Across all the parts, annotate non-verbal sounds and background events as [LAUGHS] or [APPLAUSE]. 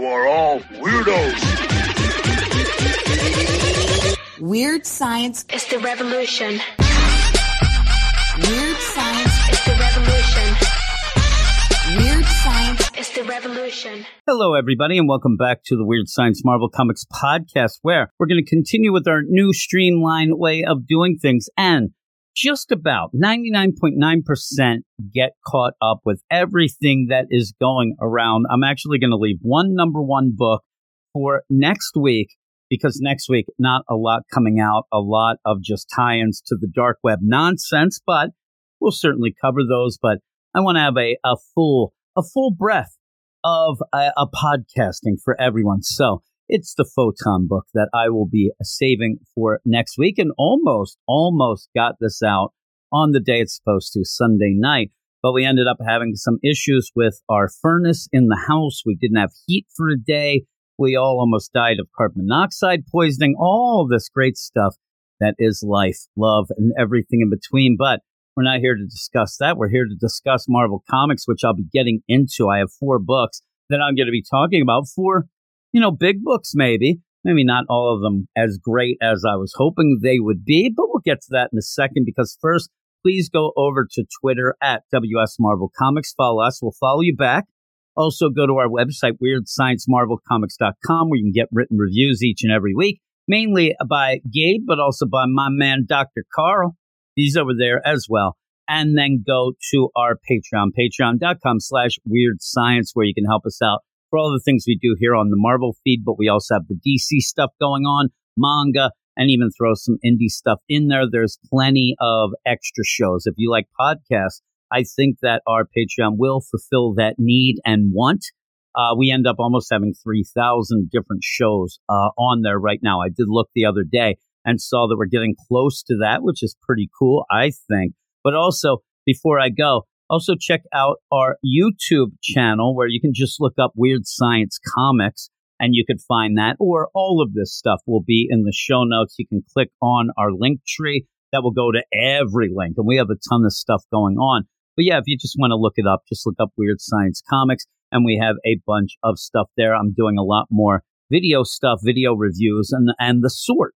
You are all weirdos. Weird science is the revolution. Weird science is the revolution. Weird science is the revolution. Hello, everybody, and welcome back to the Weird Science Marvel Comics podcast, where we're going to continue with our new streamlined way of doing things. And just about 99.9% get caught up with everything that is going around. I'm actually going to leave one number one book for next week because next week, not a lot coming out, a lot of just tie ins to the dark web nonsense, but we'll certainly cover those. But I want to have a, a full, a full breath of uh, a, a podcasting for everyone. So it's the Photon book that I will be saving for next week and almost, almost got this out on the day it's supposed to, Sunday night. But we ended up having some issues with our furnace in the house. We didn't have heat for a day. We all almost died of carbon monoxide poisoning, all this great stuff that is life, love, and everything in between. But we're not here to discuss that. We're here to discuss Marvel Comics, which I'll be getting into. I have four books that I'm going to be talking about. Four you know, big books maybe. Maybe not all of them as great as I was hoping they would be, but we'll get to that in a second because first, please go over to Twitter at WS Marvel Comics. Follow us. We'll follow you back. Also, go to our website, weirdsciencemarvelcomics.com, where you can get written reviews each and every week, mainly by Gabe, but also by my man, Dr. Carl. He's over there as well. And then go to our Patreon, patreon.com slash weird science, where you can help us out for all the things we do here on the Marvel feed, but we also have the DC stuff going on, manga, and even throw some indie stuff in there. There's plenty of extra shows. If you like podcasts, I think that our Patreon will fulfill that need and want. Uh, we end up almost having 3,000 different shows uh, on there right now. I did look the other day and saw that we're getting close to that, which is pretty cool, I think. But also, before I go, also, check out our YouTube channel where you can just look up Weird Science Comics and you could find that. Or all of this stuff will be in the show notes. You can click on our link tree that will go to every link. And we have a ton of stuff going on. But yeah, if you just want to look it up, just look up Weird Science Comics and we have a bunch of stuff there. I'm doing a lot more video stuff, video reviews, and, and the sort.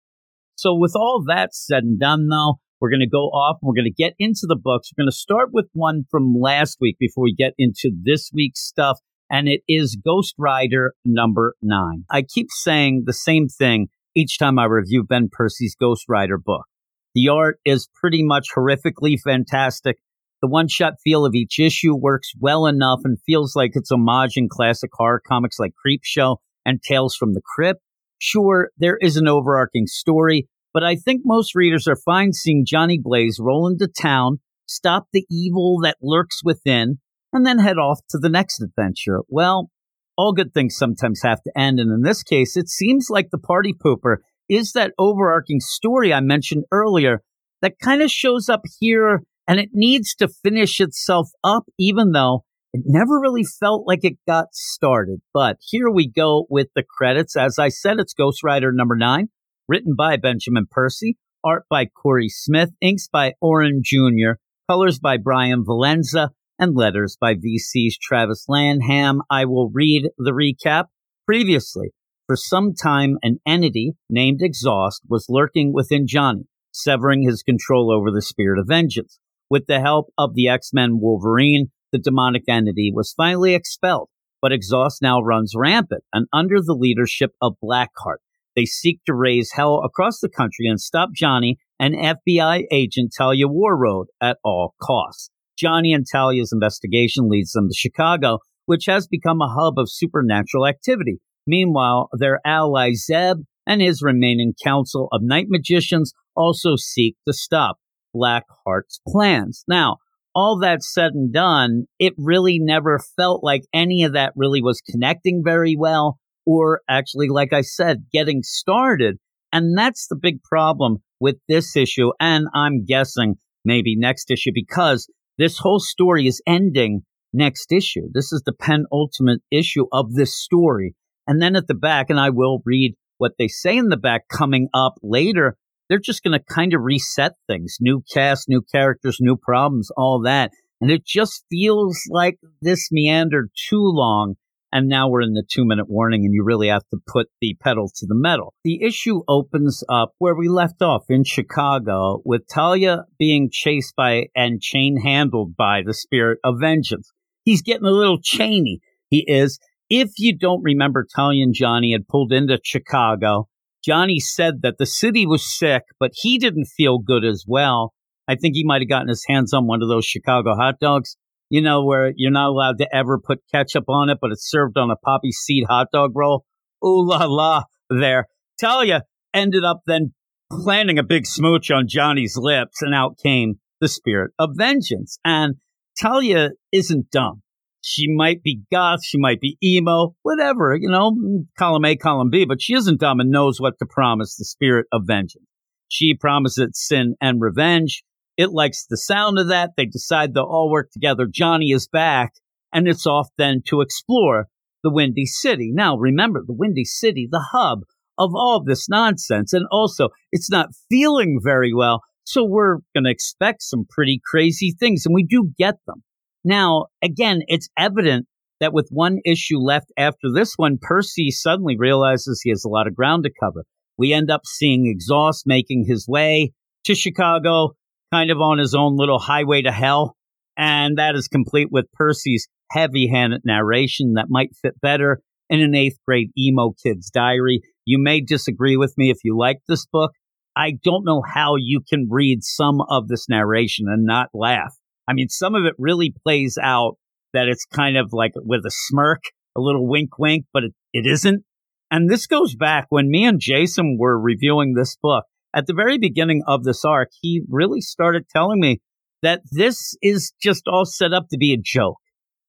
So, with all that said and done, though, we're going to go off. And we're going to get into the books. We're going to start with one from last week before we get into this week's stuff. And it is Ghost Rider number nine. I keep saying the same thing each time I review Ben Percy's Ghost Rider book. The art is pretty much horrifically fantastic. The one shot feel of each issue works well enough and feels like it's homaging classic horror comics like Creepshow and Tales from the Crypt. Sure, there is an overarching story, but I think most readers are fine seeing Johnny Blaze roll into town, stop the evil that lurks within, and then head off to the next adventure. Well, all good things sometimes have to end, and in this case, it seems like the party pooper is that overarching story I mentioned earlier that kind of shows up here and it needs to finish itself up, even though it never really felt like it got started. But here we go with the credits. As I said, it's Ghost Rider number nine written by Benjamin Percy, art by Cory Smith, inks by Oren Jr., colors by Bryan Valenza, and letters by VC's Travis Lanham. I will read the recap. Previously, for some time, an entity named Exhaust was lurking within Johnny, severing his control over the spirit of vengeance. With the help of the X Men Wolverine, the demonic entity was finally expelled, but Exhaust now runs rampant and under the leadership of Blackheart, they seek to raise hell across the country and stop Johnny and FBI agent Talia Warroad at all costs. Johnny and Talia's investigation leads them to Chicago, which has become a hub of supernatural activity. Meanwhile, their ally Zeb and his remaining council of night magicians also seek to stop Blackheart's plans. Now, all that said and done, it really never felt like any of that really was connecting very well or actually, like I said, getting started. And that's the big problem with this issue. And I'm guessing maybe next issue because this whole story is ending next issue. This is the penultimate issue of this story. And then at the back, and I will read what they say in the back coming up later, they're just going to kind of reset things new cast, new characters, new problems, all that. And it just feels like this meandered too long And now we're in the two minute warning, and you really have to put the pedal to the metal. The issue opens up where we left off in Chicago with Talia being chased by and chain handled by the spirit of vengeance. He's getting a little chainy. He is. If you don't remember, Talia and Johnny had pulled into Chicago. Johnny said that the city was sick, but he didn't feel good as well. I think he might have gotten his hands on one of those Chicago hot dogs you know, where you're not allowed to ever put ketchup on it, but it's served on a poppy seed hot dog roll. Ooh la la there. Talia ended up then planting a big smooch on Johnny's lips, and out came the spirit of vengeance. And Talia isn't dumb. She might be goth, she might be emo, whatever, you know, column A, column B, but she isn't dumb and knows what to promise the spirit of vengeance. She promises sin and revenge. It likes the sound of that. They decide they'll all work together. Johnny is back, and it's off then to explore the Windy City. Now, remember, the Windy City, the hub of all this nonsense. And also, it's not feeling very well. So we're going to expect some pretty crazy things, and we do get them. Now, again, it's evident that with one issue left after this one, Percy suddenly realizes he has a lot of ground to cover. We end up seeing Exhaust making his way to Chicago kind of on his own little highway to hell. And that is complete with Percy's heavy handed narration that might fit better in an eighth grade emo kid's diary. You may disagree with me if you like this book. I don't know how you can read some of this narration and not laugh. I mean, some of it really plays out that it's kind of like with a smirk, a little wink wink, but it, it isn't. And this goes back when me and Jason were reviewing this book at the very beginning of this arc, he really started telling me that this is just all set up to be a joke.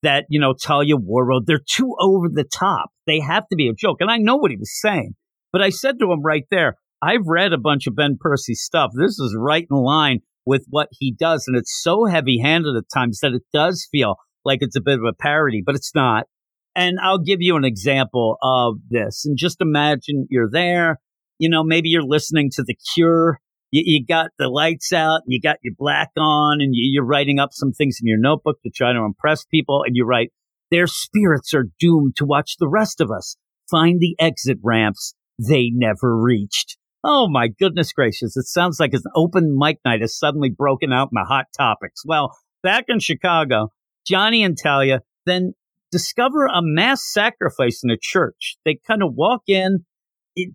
That, you know, Talia Warroad, they're too over the top. They have to be a joke. And I know what he was saying. But I said to him right there, I've read a bunch of Ben Percy stuff. This is right in line with what he does. And it's so heavy handed at times that it does feel like it's a bit of a parody, but it's not. And I'll give you an example of this. And just imagine you're there you know, maybe you're listening to The Cure. You, you got the lights out, you got your black on, and you, you're writing up some things in your notebook to try to impress people. And you write, their spirits are doomed to watch the rest of us find the exit ramps they never reached. Oh my goodness gracious. It sounds like an open mic night has suddenly broken out in the hot topics. Well, back in Chicago, Johnny and Talia then discover a mass sacrifice in a church. They kind of walk in,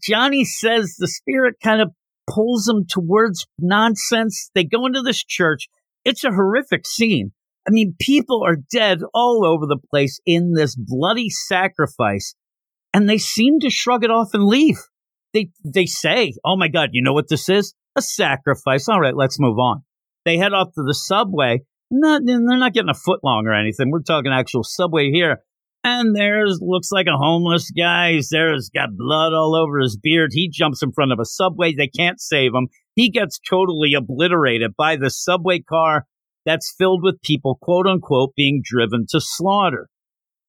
Johnny says the spirit kind of pulls them towards nonsense. They go into this church. It's a horrific scene. I mean, people are dead all over the place in this bloody sacrifice, and they seem to shrug it off and leave. They they say, "Oh my God, you know what this is? A sacrifice." All right, let's move on. They head off to the subway. Not, they're not getting a foot long or anything. We're talking actual subway here. And there's looks like a homeless guy. He's there. He's got blood all over his beard. He jumps in front of a subway. They can't save him. He gets totally obliterated by the subway car that's filled with people, quote unquote, being driven to slaughter.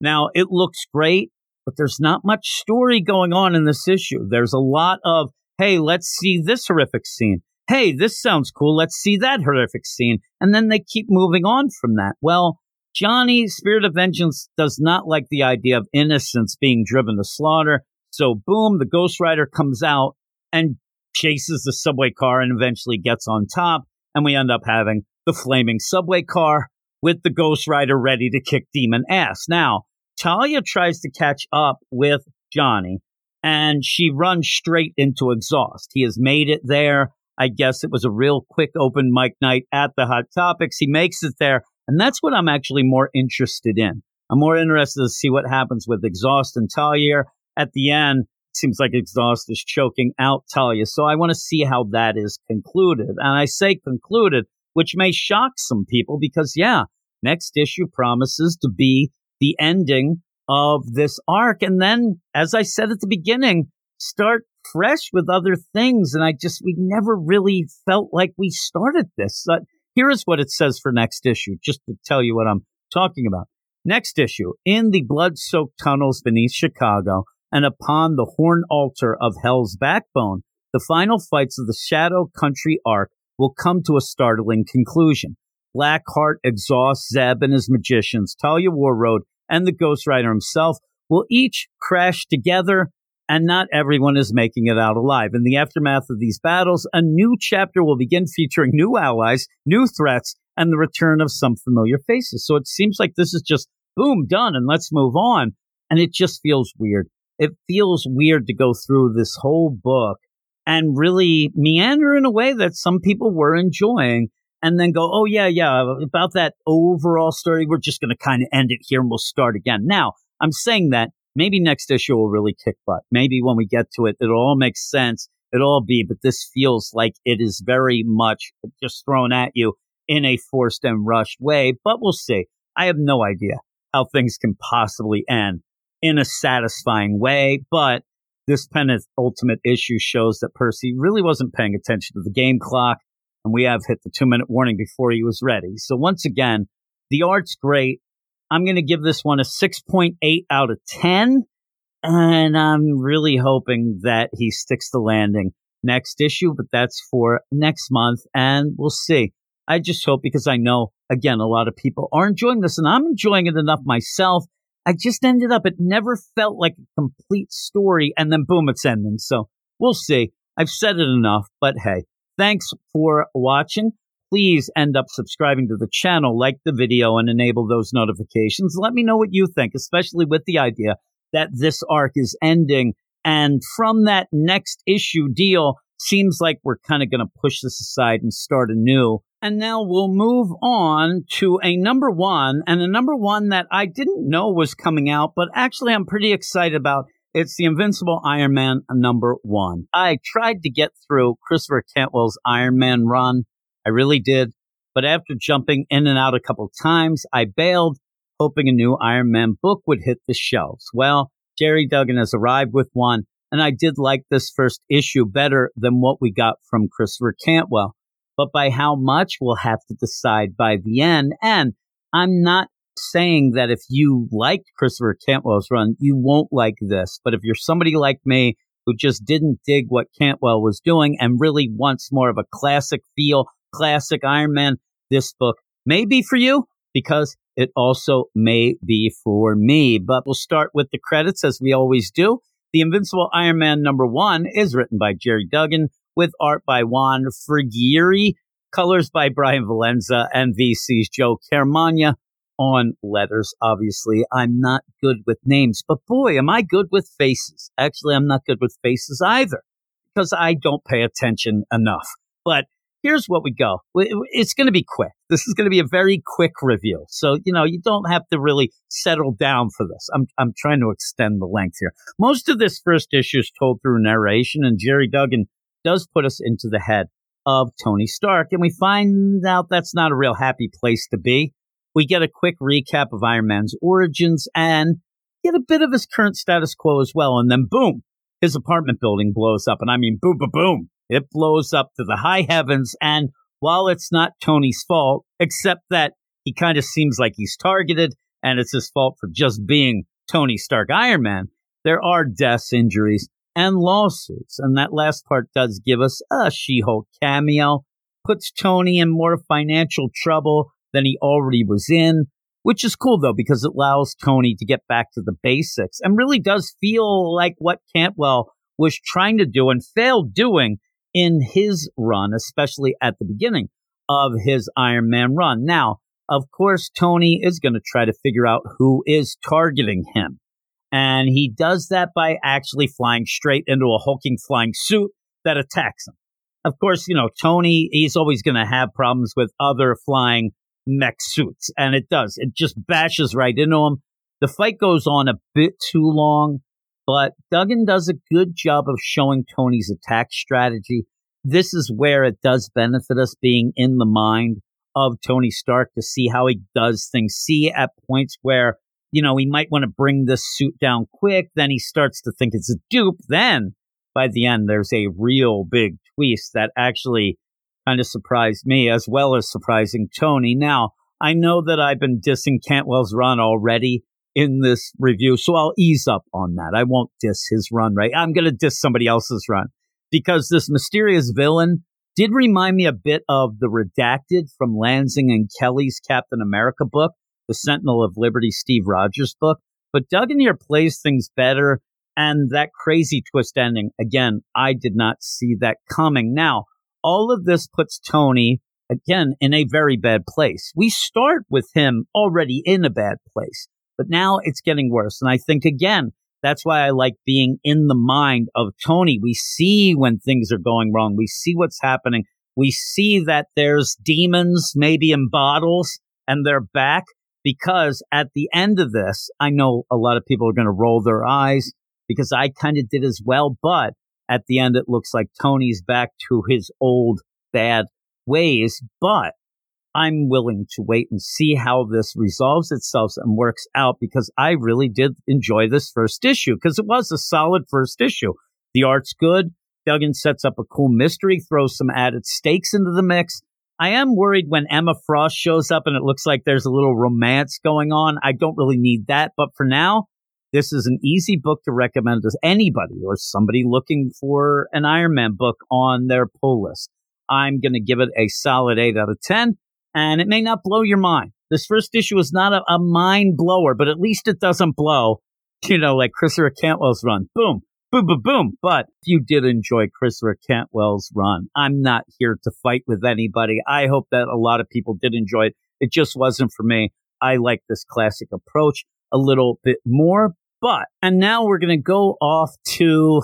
Now, it looks great, but there's not much story going on in this issue. There's a lot of, hey, let's see this horrific scene. Hey, this sounds cool. Let's see that horrific scene. And then they keep moving on from that. Well, Johnny, Spirit of Vengeance, does not like the idea of innocents being driven to slaughter. So, boom, the Ghost Rider comes out and chases the subway car and eventually gets on top. And we end up having the flaming subway car with the Ghost Rider ready to kick demon ass. Now, Talia tries to catch up with Johnny and she runs straight into exhaust. He has made it there. I guess it was a real quick open mic night at the Hot Topics. He makes it there and that's what I'm actually more interested in. I'm more interested to see what happens with Exhaust and Talia. At the end, seems like Exhaust is choking out Talia. So I want to see how that is concluded. And I say concluded, which may shock some people because, yeah, next issue promises to be the ending of this arc. And then, as I said at the beginning, start fresh with other things. And I just, we never really felt like we started this. Here is what it says for next issue, just to tell you what I'm talking about. Next issue In the blood soaked tunnels beneath Chicago and upon the horn altar of Hell's backbone, the final fights of the Shadow Country arc will come to a startling conclusion. Blackheart exhausts Zeb and his magicians, Talia Warroad, and the Ghost Rider himself will each crash together and not everyone is making it out alive. In the aftermath of these battles, a new chapter will begin featuring new allies, new threats, and the return of some familiar faces. So it seems like this is just boom, done, and let's move on. And it just feels weird. It feels weird to go through this whole book and really meander in a way that some people were enjoying and then go, oh, yeah, yeah, about that overall story, we're just going to kind of end it here and we'll start again. Now, I'm saying that maybe next issue will really kick butt. Maybe when we get to it, it'll all make sense. It'll all be, but this feels like it is very much just thrown at you in a forced and rushed way, but we'll see. I have no idea how things can possibly end in a satisfying way, but this penultimate issue shows that Percy really wasn't paying attention to the game clock, and we have hit the two minute warning before he was ready. So once again, the art's great. I'm going to give this one a 6.8 out of 10. And I'm really hoping that he sticks the landing next issue, but that's for next month. And we'll see. I just hope because I know, again, a lot of people are enjoying this and I'm enjoying it enough myself. I just ended up, it never felt like a complete story. And then boom, it's ending. So we'll see. I've said it enough, but hey, thanks for watching please end up subscribing to the channel, like the video, and enable those notifications. Let me know what you think, especially with the idea that this arc is ending. And from that next issue deal, seems like we're kind of going to push this aside and start anew. And now we'll move on to a number one, and a number one that I didn't know was coming out, but actually I'm pretty excited about. It's the Invincible Iron Man number one. I tried to get through Christopher Cantwell's Iron Man run I really did. But after jumping in and out a couple times, I bailed, hoping a new Iron Man book would hit the shelves. Well, Gerry Duggan has arrived with one, and I did like this first issue better than what we got from Christopher Cantwell. But by how much, we'll have to decide by the end. And I'm not saying that if you liked Christopher Cantwell's run, you won't like this. But if you're somebody like me who just didn't dig what Cantwell was doing and really wants more of a classic feel, classic Iron Man, this book may be for you because it also may be for me. But we'll start with the credits as we always do. The Invincible Iron Man number one is written by Gerry Duggan with art by Juan Frigeri, colors by Bryan Valenza, and VC's Joe Caramagna on letters. Obviously, I'm not good with names, but boy, am I good with faces. Actually, I'm not good with faces either because I don't pay attention enough. But here's what we go. It's going to be quick. This is going to be a very quick review. So, you know, you don't have to really settle down for this. I'm, I'm trying to extend the length here. Most of this first issue is told through narration, and Gerry Duggan does put us into the head of Tony Stark, and we find out that's not a real happy place to be. We get a quick recap of Iron Man's origins and get a bit of his current status quo as well. And then boom, his apartment building blows up. And I mean, boom, boom, boom. It blows up to the high heavens. And while it's not Tony's fault, except that he kind of seems like he's targeted and it's his fault for just being Tony Stark Iron Man, there are deaths, injuries, and lawsuits. And that last part does give us a She Hulk cameo, puts Tony in more financial trouble than he already was in, which is cool though, because it allows Tony to get back to the basics and really does feel like what Cantwell was trying to do and failed doing in his run, especially at the beginning of his Iron Man run. Now, of course, Tony is going to try to figure out who is targeting him. And he does that by actually flying straight into a hulking flying suit that attacks him. Of course, you know, Tony, he's always going to have problems with other flying mech suits. And it does. It just bashes right into him. The fight goes on a bit too long. But Duggan does a good job of showing Tony's attack strategy. This is where it does benefit us being in the mind of Tony Stark to see how he does things. See at points where, you know, he might want to bring this suit down quick. Then he starts to think it's a dupe. Then by the end, there's a real big twist that actually kind of surprised me as well as surprising Tony. Now, I know that I've been dissing Cantwell's run already, in this review. So I'll ease up on that. I won't diss his run, right? I'm going to diss somebody else's run because this mysterious villain did remind me a bit of the redacted from Lanzing and Kelly's Captain America book, the Sentinel of Liberty Steve Rogers book. But Duggan here plays things better. And that crazy twist ending, again, I did not see that coming. Now, all of this puts Tony, again, in a very bad place. We start with him already in a bad place, but now it's getting worse. And I think, again, that's why I like being in the mind of Tony. We see when things are going wrong. We see what's happening. We see that there's demons maybe in bottles and they're back because at the end of this, I know a lot of people are going to roll their eyes because I kind of did as well. But at the end, it looks like Tony's back to his old bad ways. But I'm willing to wait and see how this resolves itself and works out because I really did enjoy this first issue because it was a solid first issue. The art's good. Duggan sets up a cool mystery, throws some added stakes into the mix. I am worried when Emma Frost shows up and it looks like there's a little romance going on. I don't really need that. But for now, this is an easy book to recommend to anybody or somebody looking for an Iron Man book on their pull list. I'm going to give it a solid 8 out of 10, and it may not blow your mind. This first issue is not a, a mind blower, but at least it doesn't blow, you know, like Christopher Cantwell's run. Boom boom, boom, boom. But if you did enjoy Christopher Cantwell's run, I'm not here to fight with anybody. I hope that a lot of people did enjoy it. It just wasn't for me. I like this classic approach a little bit more. But, and now we're going to go off to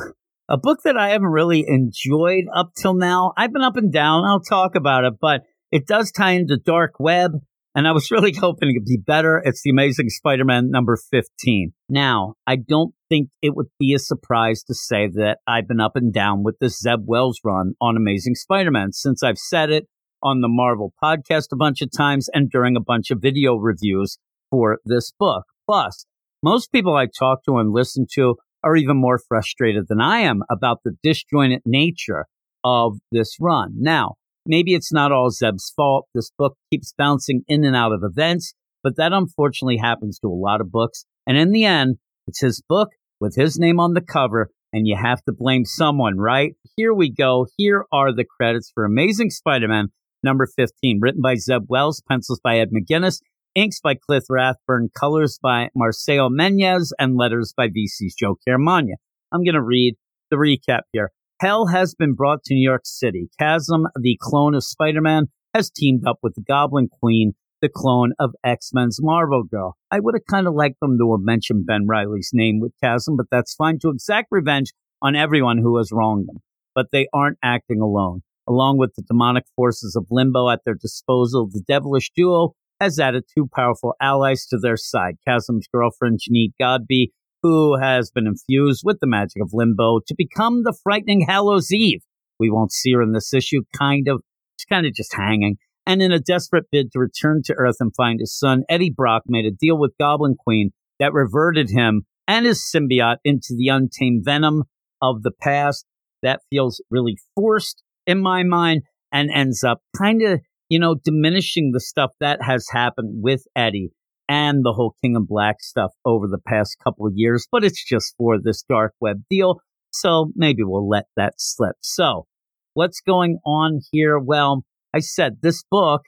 a book that I haven't really enjoyed up till now. I've been up and down. I'll talk about it, but it does tie into dark web and I was [LAUGHS] really hoping it would be better. It's the Amazing Spider Man number 15. Now, I don't think it would be a surprise to say that I've been up and down with the Zeb Wells run on Amazing Spider Man since I've said it on the Marvel podcast a bunch of times and during a bunch of video reviews for this book. Plus, most people I talk to and listen to are even more frustrated than I am about the disjointed nature of this run. Now, Maybe it's not all Zeb's fault. This book keeps bouncing in and out of events, but that unfortunately happens to a lot of books. And in the end, it's his book with his name on the cover, and you have to blame someone, right? Here we go. Here are the credits for Amazing Spider Man number 15, written by Zeb Wells, pencils by Ed McGuinness, inks by Cliff Rathburn, colors by Marcelo Menyz, and letters by VC's Joe Caramagna. I'm going to read the recap here. Hell has been brought to New York City. Chasm, the clone of Spider Man, has teamed up with the Goblin Queen, the clone of X Men's Marvel Girl. I would have kind of liked them to have mentioned Ben Riley's name with Chasm, but that's fine to exact revenge on everyone who has wronged them. But they aren't acting alone. Along with the demonic forces of Limbo at their disposal, the devilish duo has added two powerful allies to their side. Chasm's girlfriend, Janine Godbe, who has been infused with the magic of limbo to become the frightening Hallows Eve. We won't see her in this issue, kind of. She's kind of just hanging. And in a desperate bid to return to Earth and find his son, Eddie Brock made a deal with Goblin Queen that reverted him and his symbiote into the untamed venom of the past. That feels really forced in my mind and ends up kind of, you know, diminishing the stuff that has happened with Eddie and the whole King of Black stuff over the past couple of years, but it's just for this dark web deal. So maybe we'll let that slip. So what's going on here? Well, I said this book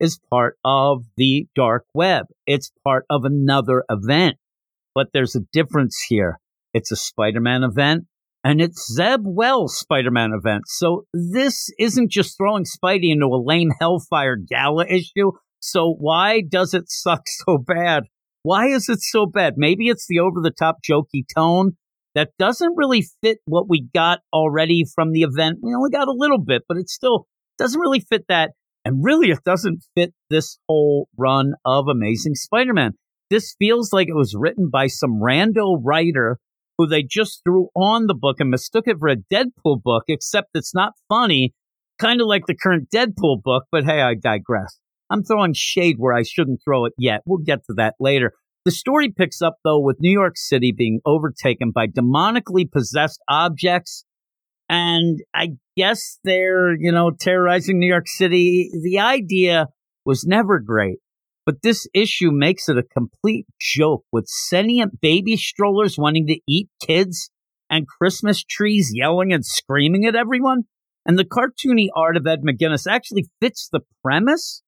is part of the dark web. It's part of another event, but there's a difference here. It's a Spider-Man event and it's Zeb Wells Spider-Man event. So this isn't just throwing Spidey into a lame Hellfire Gala issue. So why does it suck so bad? Why is it so bad? Maybe it's the over the top jokey tone that doesn't really fit what we got already from the event. We only got a little bit, but it still doesn't really fit that. And really, it doesn't fit this whole run of Amazing Spider Man. This feels like it was written by some rando writer who they just threw on the book and mistook it for a Deadpool book, except it's not funny, kind of like the current Deadpool book. But hey, I digress. I'm throwing shade where I shouldn't throw it yet. We'll get to that later. The story picks up, though, with New York City being overtaken by demonically possessed objects. And I guess they're, you know, terrorizing New York City. The idea was never great, but this issue makes it a complete joke with sentient baby strollers wanting to eat kids and Christmas trees yelling and screaming at everyone. And the cartoony art of Ed McGuinness actually fits the premise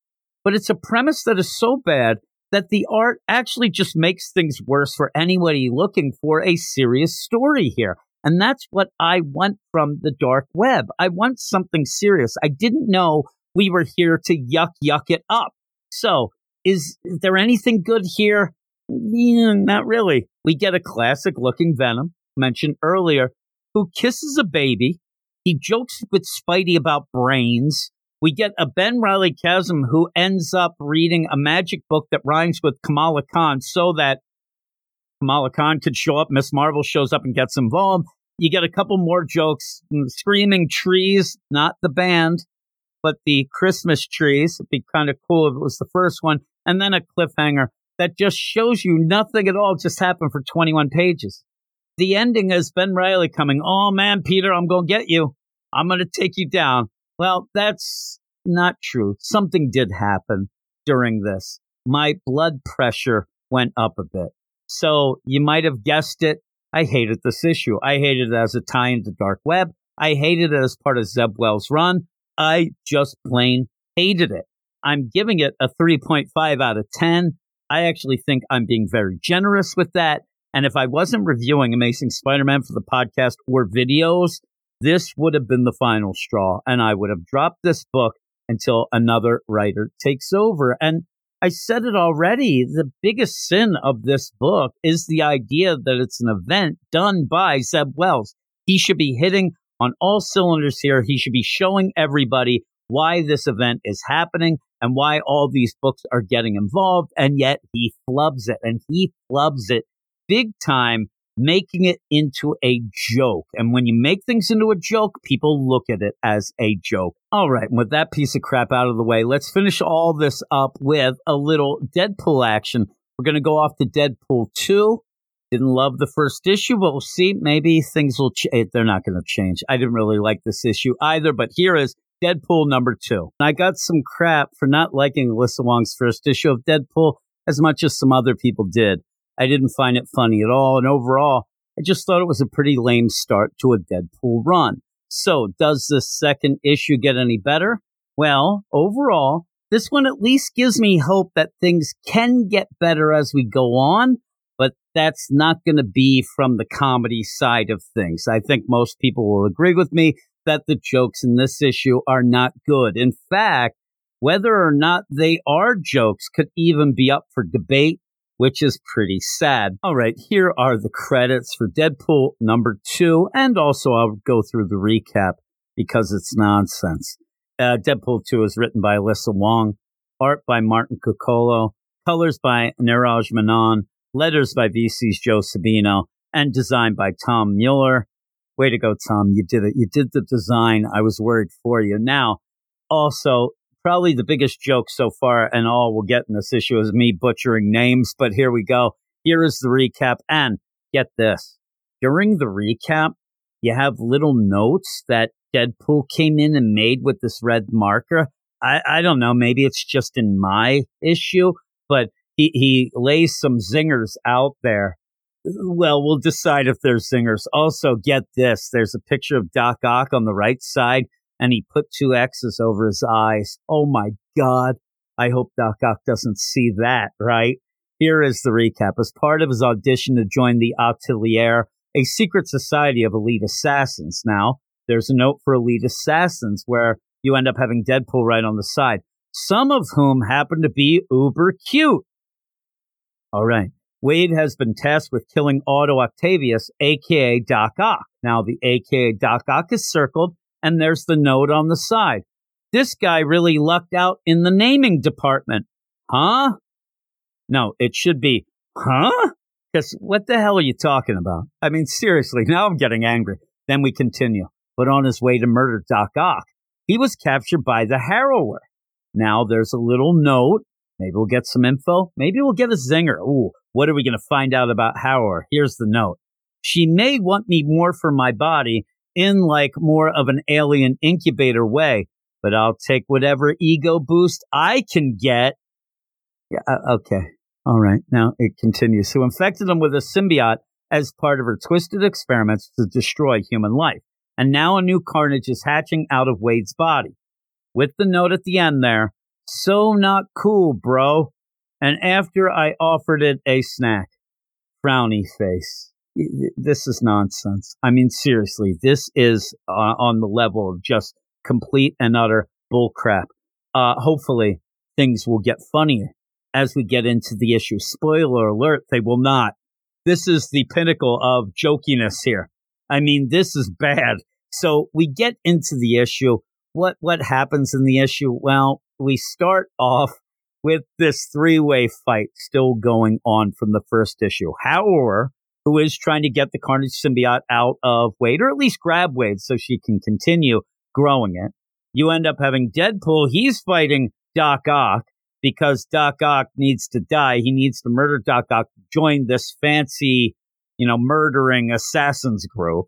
but it's a premise that is so bad that the art actually just makes things worse for anybody looking for a serious story here. And that's what I want from the dark web. I want something serious. I didn't know we were here to yuck yuck it up. So, is, there anything good here? Yeah, not really. We get a classic looking Venom mentioned earlier who kisses a baby. He jokes with Spidey about brains. We get a Ben Riley Chasm who ends up reading a magic book that rhymes with Kamala Khan so that Kamala Khan could show up. Miss Marvel shows up and gets involved. You get a couple more jokes. Mm, Screaming trees, not the band, but the Christmas trees. It'd be kind of cool if it was the first one. And then a cliffhanger that just shows you nothing at all just happened for 21 pages. The ending is Ben Riley coming, Oh man, Peter, I'm going to get you. I'm going to take you down. Well, that's not true. Something did happen during this. My blood pressure went up a bit. So you might have guessed it. I hated this issue. I hated it as a tie into Dark Web. I hated it as part of Zeb Wells' run. I just plain hated it. I'm giving it a 3.5 out of 10. I actually think I'm being very generous with that. And if I wasn't reviewing Amazing Spider Man for the podcast or videos, this would have been the final straw. And I would have dropped this book until another writer takes over. And I said it already. The biggest sin of this book is the idea that it's an event done by Zeb Wells. He should be hitting on all cylinders here. He should be showing everybody why this event is happening and why all these books are getting involved. And yet he flubs it and he flubs it big time, making it into a joke. And when you make things into a joke, people look at it as a joke. All right. with that piece of crap out of the way, let's finish all this up with a little Deadpool action. We're going to go off to Deadpool 2. Didn't love the first issue, but we'll see. Maybe things will change. Eh, they're not going to change. I didn't really like this issue either, but here is Deadpool number two. I got some crap for not liking Alyssa Wong's first issue of Deadpool as much as some other people did. I didn't find it funny at all. And overall, I just thought it was a pretty lame start to a Deadpool run. So, does the second issue get any better? Well, overall, this one at least gives me hope that things can get better as we go on, but that's not going to be from the comedy side of things. I think most people will agree with me that the jokes in this issue are not good. In fact, whether or not they are jokes could even be up for debate, which is pretty sad. All right, here are the credits for Deadpool number two, and also I'll go through the recap because it's nonsense. Uh, Deadpool 2 is written by Alyssa Wong, art by Martin Coccolo, colors by Neeraj Menon, letters by VC's Joe Sabino, and designed by Tom Muller. Way to go, Tom. You did it. You did the design. I was worried for you. Now, also, probably the biggest joke so far, and all we'll get in this issue is me butchering names, but here we go. Here is the recap. And get this during the recap, you have little notes that Deadpool came in and made with this red marker. I, I don't know. Maybe it's just in my issue, but he, he lays some zingers out there well, we'll decide if they're singers. Also, get this there's a picture of Doc Ock on the right side, and he put two X's over his eyes. Oh my God. I hope Doc Ock doesn't see that, right? Here is the recap. As part of his audition to join the Atelier, a secret society of elite assassins. Now, there's a note for elite assassins where you end up having Deadpool right on the side, some of whom happen to be uber cute. All right. Wade has been tasked with killing Otto Octavius, aka Doc Ock. Now, the aka Doc Ock is circled, and there's the note on the side. This guy really lucked out in the naming department. Huh? No, it should be, huh? Because what the hell are you talking about? I mean, seriously, [LAUGHS] now I'm getting angry. Then we continue. But on his way to murder Doc Ock, he was captured by the Harrower. Now there's a little note. Maybe we'll get some info. Maybe we'll get a zinger. Ooh, what are we going to find out about Harrower? Here's the note. She may want me more for my body in like more of an alien incubator way, but I'll take whatever ego boost I can get. Yeah, uh, okay. All right. Now it continues. Who infected him with a symbiote as part of her twisted experiments to destroy human life. And now a new carnage is hatching out of Wade's body. With the note at the end there, so not cool, bro. And after I offered it a snack, frowny face. This is nonsense. I mean, seriously, this is uh, on the level of just complete and utter bullcrap. Uh, hopefully, things will get funnier as we get into the issue. Spoiler alert, they will not. This is the pinnacle of jokiness here. I mean, this is bad. So we get into the issue. What what happens in the issue? Well, we start off with this three way fight still going on from the first issue. Harrower, who is trying to get the Carnage symbiote out of Wade, or at least grab Wade so she can continue growing it. You end up having Deadpool. He's fighting Doc Ock because Doc Ock needs to die. He needs to murder Doc Ock, join this fancy, you know, murdering assassins group.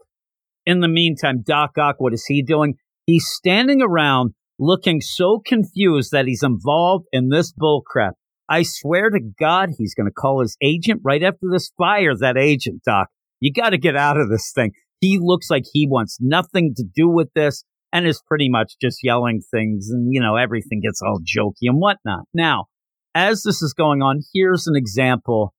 In the meantime, Doc Ock, what is he doing? He's standing around looking so confused that he's involved in this bullcrap. I swear to God, he's going to call his agent right after this fire. That agent, Doc. You got to get out of this thing. He looks like he wants nothing to do with this and is pretty much just yelling things and, you know, everything gets all jokey and whatnot. Now, as this is going on, here's an example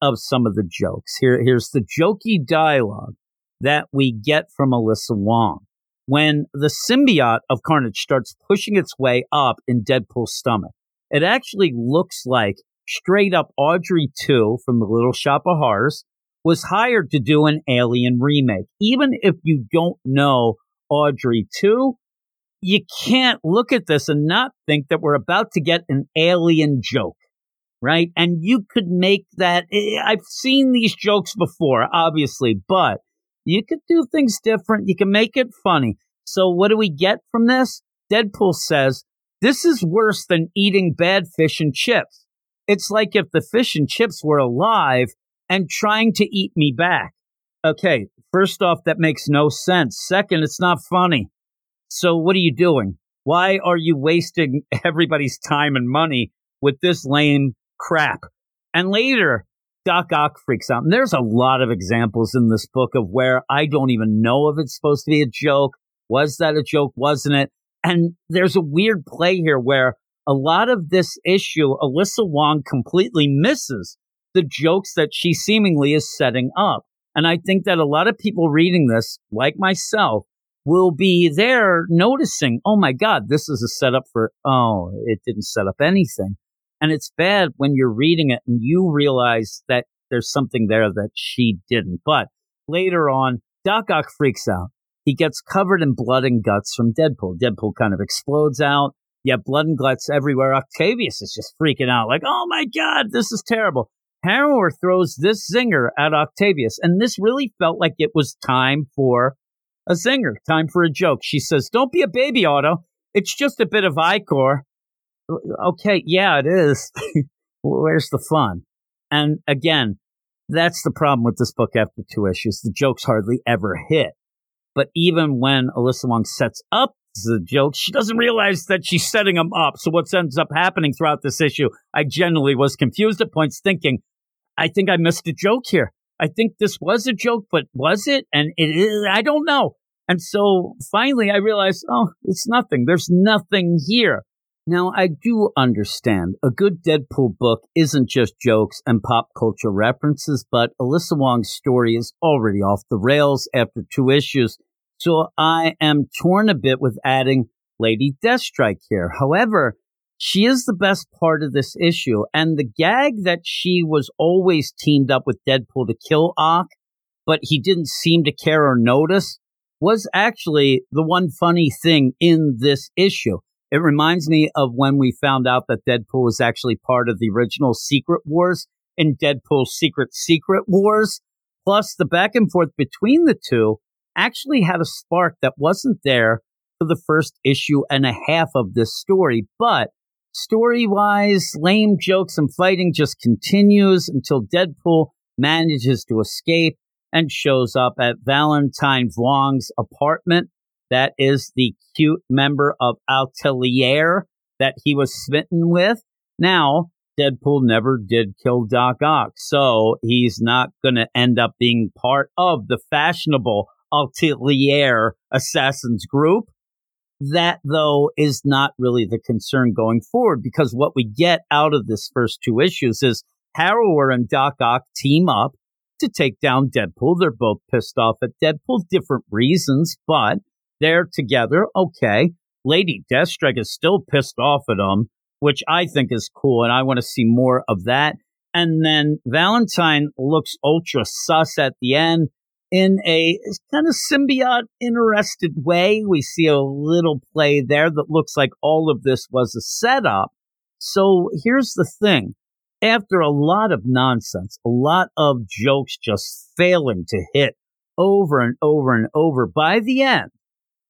of some of the jokes. Here, here's the jokey dialogue that we get from Alyssa Wong when the symbiote of Carnage starts pushing its way up in Deadpool's stomach. It actually looks like straight up Audrey 2 from the Little Shop of Horrors was hired to do an Alien remake. Even if you don't know Audrey 2, you can't look at this and not think that we're about to get an alien joke, right? And you could make that. I've seen these jokes before, obviously, but you could do things different. You can make it funny. So what do we get from this? Deadpool says, this is worse than eating bad fish and chips. It's like if the fish and chips were alive and trying to eat me back. Okay, first off, that makes no sense. Second, it's not funny. So what are you doing? Why are you wasting [LAUGHS] everybody's time and money with this lame crap? And later, Doc Ock freaks out. And there's a lot of examples in this book of where I don't even know if it's supposed to be a joke. Was that a joke? Wasn't it? And there's a weird play here where a lot of this issue, Alyssa Wong completely misses the jokes that she seemingly is setting up. And I think that a lot of people reading this, like myself, will be there noticing, oh my God, this is a setup for, oh, it didn't set up anything. And it's bad when you're reading it and you realize that there's something there that she didn't. But later on, Doc Ock freaks out. He gets covered in blood and guts from Deadpool. Deadpool kind of explodes out. Yeah, blood and guts everywhere. Octavius is just freaking out, like, oh my God, this is terrible. Harrower throws this zinger at Octavius, and this really felt like it was time for a zinger, time for a joke. She says, Don't be a baby, Otto. It's just a bit of ichor. okay, yeah, it is. [LAUGHS] Where's the fun? And again, that's the problem with this book after two issues. The jokes hardly ever hit. But even when Alyssa Wong sets up the joke, she doesn't realize that she's setting them up. So what ends up happening throughout this issue, I generally was confused at points thinking, I think I missed a joke here. I think this was a joke, but was it? And it is, I don't know. And so finally I realized, oh, it's nothing. There's nothing here. Now, I do understand a good Deadpool book isn't just jokes and pop culture references, but Alyssa Wong's story is already off the rails after two issues, so I am torn a bit with adding Lady Deathstrike here. However, she is the best part of this issue, and the gag that she was always teamed up with Deadpool to kill Ock, but he didn't seem to care or notice, was actually the one funny thing in this issue. It reminds me of when we found out that Deadpool was actually part of the original Secret Wars in Deadpool Secret Secret Wars. Plus, the back and forth between the two actually had a spark that wasn't there for the first issue and a half of this story. But story wise, lame jokes and fighting just continues until Deadpool manages to escape and shows up at Valentine Vuong's apartment that is the cute member of Atelier that he was smitten with. Now, Deadpool never did kill Doc Ock, so he's not going to end up being part of the fashionable Atelier assassins group. That, though, is not really the concern going forward because what we get out of this first two issues is Harrower and Doc Ock team up to take down Deadpool. They're both pissed off at Deadpool, different reasons, but they're together. Okay. Lady Deathstrike is still pissed off at them, which I think is cool, and I want to see more of that. And then Valentine looks ultra sus at the end in a kind of symbiote interested way. We see a little play there that looks like all of this was a setup. So here's the thing. After a lot of nonsense, a lot of jokes just failing to hit over and over and over, by the end,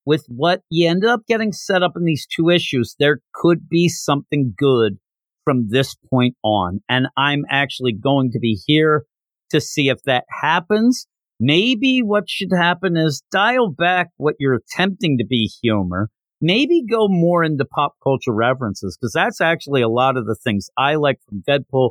with what you ended up getting set up in these two issues, there could be something good from this point on. And I'm actually going to be here to see if that happens. Maybe what should happen is dial back what you're attempting to be humor. Maybe go more into pop culture references because that's actually a lot of the things I like from Deadpool.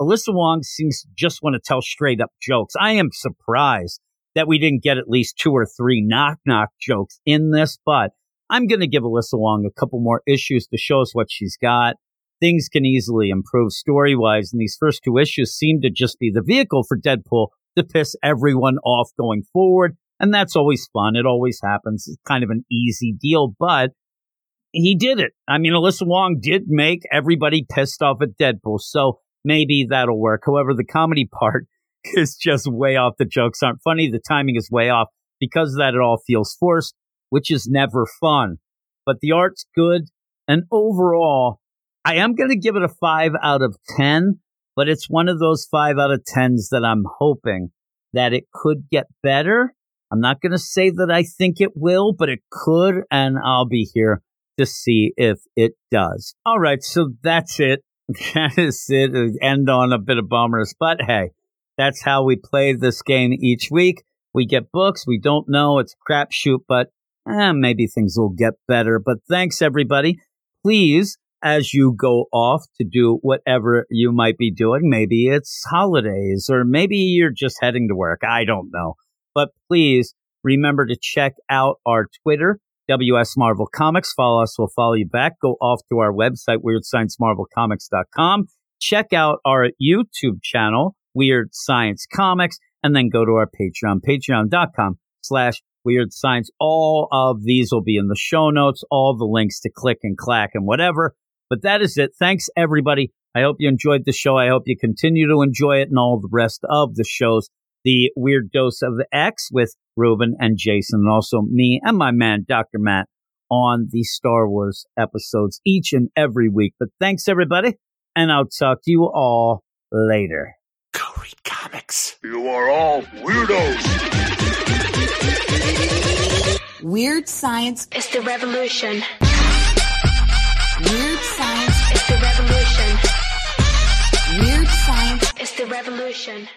Alyssa Wong seems to just want to tell straight up jokes. I am surprised that we didn't get at least two or three knock knock jokes in this, but I'm going to give Alyssa Wong a couple more issues to show us what she's got. Things can easily improve story wise, and these first two issues seem to just be the vehicle for Deadpool to piss everyone off going forward. And that's always fun. It always happens. It's kind of an easy deal, but he did it. I mean, Alyssa Wong did make everybody pissed off at Deadpool. So maybe that'll work. However, the comedy [LAUGHS] part [LAUGHS] is just way off. The jokes aren't funny. The timing is way off. Because of that, it all feels forced, which is never fun. But the art's good. And overall, I am going to give it a five out of 10 but it's one of those five out of tens that I'm hoping that it could get better. I'm not going to say that I think it will, but it could, and I'll be here to see if it does. All right, so that's it. [LAUGHS] That is it. End on a bit of bummers, but hey, that's how we play this game each week. We get books. We don't know. It's crapshoot, but eh, maybe things will get better. But thanks, everybody. Please as you go off to do whatever you might be doing. Maybe it's holidays or maybe you're just heading to work. I don't know. But please remember to check out our Twitter, WS Marvel Comics. Follow us, we'll follow you back. Go off to our website, weirdsciencemarvelcomics.com. Check out our YouTube channel, Weird Science Comics, and then go to our Patreon, patreon.com slash Weird Science. All of these will be in the show notes, all the links to click and clack and whatever. But that is it. Thanks, everybody. I hope you enjoyed the show. I hope you continue to enjoy it and all the rest of the shows. The Weird Dose of X with Ruben and Jason, and also me and my man, Dr. Matt, on the Star Wars episodes each and every week. But thanks, everybody, and I'll talk to you all later. Go read comics. You are all weirdos. Weird science. is the revolution. Weird science. is the revolution. Weird science. is the revolution.